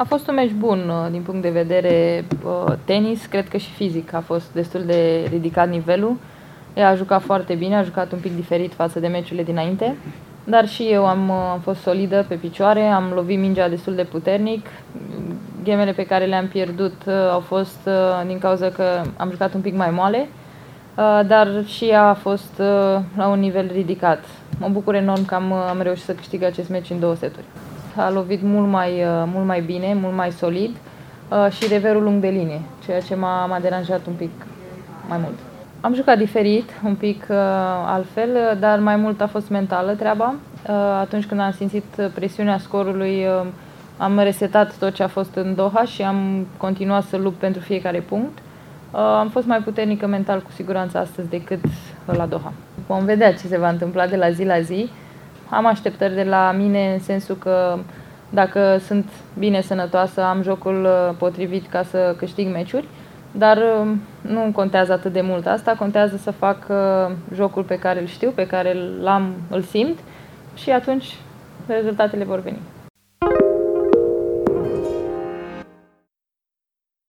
A fost un meci bun uh, din punct de vedere uh, tenis, cred că și fizic a fost destul de ridicat nivelul. Ea a jucat foarte bine, a jucat un pic diferit față de meciurile dinainte, dar și eu am, uh, am fost solidă pe picioare, am lovit mingea destul de puternic. Gemele pe care le-am pierdut au fost din cauza că am jucat un pic mai moale, dar și ea a fost la un nivel ridicat. Mă bucur enorm că am, am reușit să câștig acest meci în două seturi a lovit mult mai, uh, mult mai bine, mult mai solid uh, și reverul lung de linie, ceea ce m-a, m-a deranjat un pic mai mult. Am jucat diferit, un pic uh, altfel, dar mai mult a fost mentală treaba. Atunci când am simțit presiunea scorului, am resetat tot ce a fost în Doha și am continuat să lupt pentru fiecare punct. Am fost mai puternică mental cu siguranță astăzi decât la Doha. Vom vedea ce se va întâmpla de la zi la zi am așteptări de la mine în sensul că dacă sunt bine sănătoasă, am jocul uh, potrivit ca să câștig meciuri, dar uh, nu contează atât de mult asta, contează să fac uh, jocul pe care îl știu, pe care l-am, îl simt și atunci rezultatele vor veni.